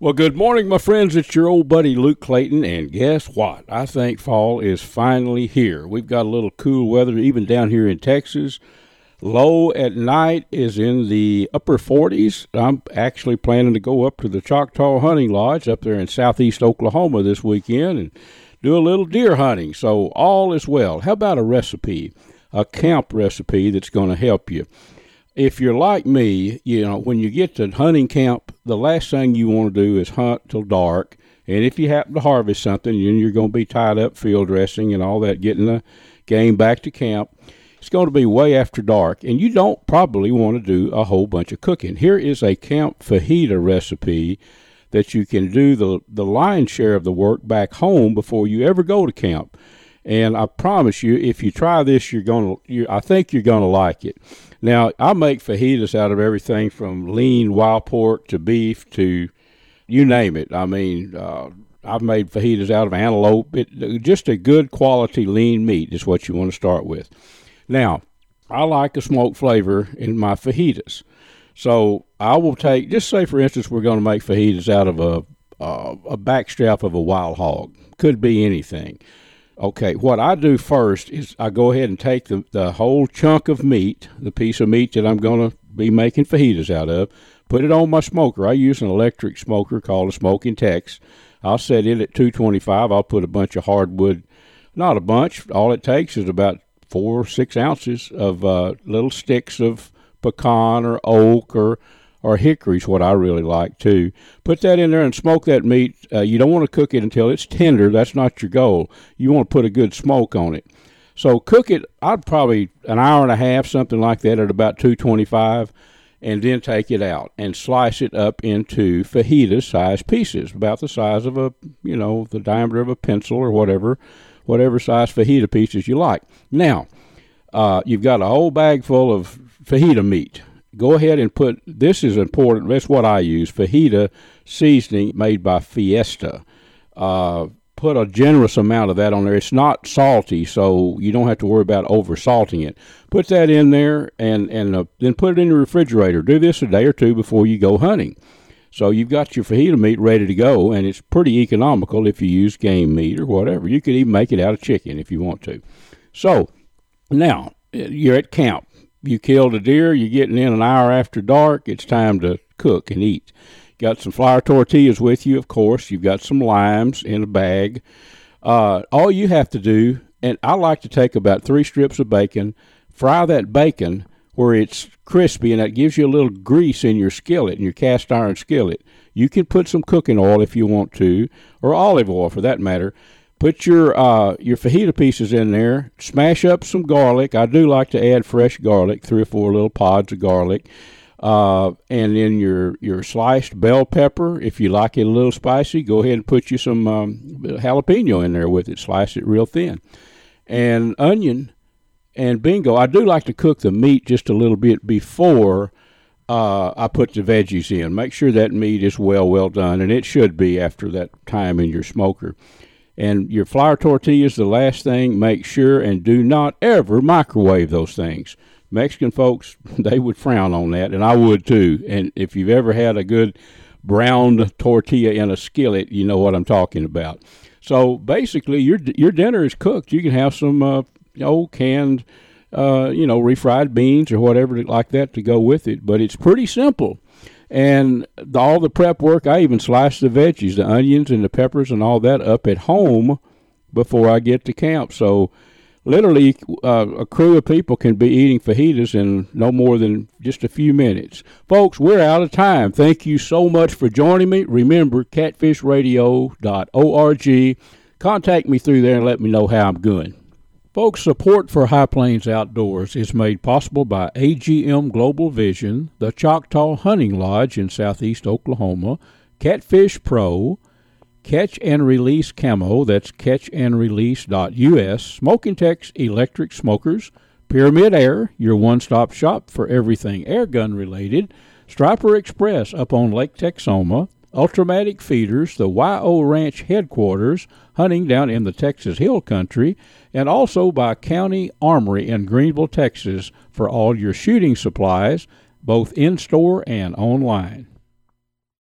Well, good morning, my friends. It's your old buddy Luke Clayton, and guess what? I think fall is finally here. We've got a little cool weather even down here in Texas. Low at night is in the upper 40s. I'm actually planning to go up to the Choctaw Hunting Lodge up there in southeast Oklahoma this weekend and do a little deer hunting. So all is well. How about a recipe, a camp recipe that's going to help you? If you're like me, you know, when you get to hunting camp, the last thing you want to do is hunt till dark. And if you happen to harvest something, and you're going to be tied up field dressing and all that, getting the game back to camp, it's going to be way after dark. And you don't probably want to do a whole bunch of cooking. Here is a camp fajita recipe that you can do the, the lion's share of the work back home before you ever go to camp. And I promise you, if you try this, you're to, you, I think you're to like it. Now, I make fajitas out of everything from lean wild pork to beef to you name it. I mean, uh, I've made fajitas out of antelope. It, just a good quality lean meat is what you want to start with. Now, I like a smoked flavor in my fajitas. So I will take, just say for instance, we're going to make fajitas out of a, uh, a backstrap of a wild hog. Could be anything. Okay, what I do first is I go ahead and take the, the whole chunk of meat, the piece of meat that I'm going to be making fajitas out of, put it on my smoker. I use an electric smoker called a Smoking Tex. I'll set it at 225. I'll put a bunch of hardwood, not a bunch. All it takes is about four or six ounces of uh, little sticks of pecan or oak or or hickory's what I really like too. Put that in there and smoke that meat. Uh, you don't want to cook it until it's tender. That's not your goal. You want to put a good smoke on it. So cook it. I'd probably an hour and a half, something like that, at about 225, and then take it out and slice it up into fajita-sized pieces, about the size of a, you know, the diameter of a pencil or whatever, whatever size fajita pieces you like. Now, uh, you've got a whole bag full of fajita meat go ahead and put this is important. That's what I use fajita seasoning made by Fiesta. Uh, put a generous amount of that on there. It's not salty, so you don't have to worry about over salting it. Put that in there and and uh, then put it in the refrigerator. Do this a day or two before you go hunting. So you've got your fajita meat ready to go, and it's pretty economical if you use game meat or whatever. You could even make it out of chicken if you want to. So now you're at camp you killed a deer, you're getting in an hour after dark, it's time to cook and eat. Got some flour tortillas with you, of course. You've got some limes in a bag. Uh, all you have to do, and I like to take about three strips of bacon, fry that bacon where it's crispy, and that gives you a little grease in your skillet, in your cast iron skillet. You can put some cooking oil if you want to, or olive oil for that matter, Put your uh, your fajita pieces in there. Smash up some garlic. I do like to add fresh garlic, three or four little pods of garlic. Uh, and then your your sliced bell pepper. If you like it a little spicy, go ahead and put you some um, jalapeno in there with it. Slice it real thin, and onion, and bingo. I do like to cook the meat just a little bit before uh, I put the veggies in. Make sure that meat is well well done, and it should be after that time in your smoker. And your flour tortillas, the last thing, make sure and do not ever microwave those things. Mexican folks, they would frown on that, and I would too. And if you've ever had a good browned tortilla in a skillet, you know what I'm talking about. So basically, your your dinner is cooked. You can have some uh, old canned, uh, you know, refried beans or whatever like that to go with it. But it's pretty simple. And the, all the prep work, I even slice the veggies, the onions and the peppers and all that up at home before I get to camp. So literally, uh, a crew of people can be eating fajitas in no more than just a few minutes. Folks, we're out of time. Thank you so much for joining me. Remember, catfishradio.org. Contact me through there and let me know how I'm doing. Folks, support for High Plains Outdoors is made possible by AGM Global Vision, the Choctaw Hunting Lodge in southeast Oklahoma, Catfish Pro, Catch and Release Camo, that's catchandrelease.us, Smoking Tex Electric Smokers, Pyramid Air, your one stop shop for everything air gun related, Striper Express up on Lake Texoma, Ultramatic Feeders, the YO Ranch headquarters, hunting down in the Texas Hill Country, and also by County Armory in Greenville, Texas, for all your shooting supplies, both in store and online.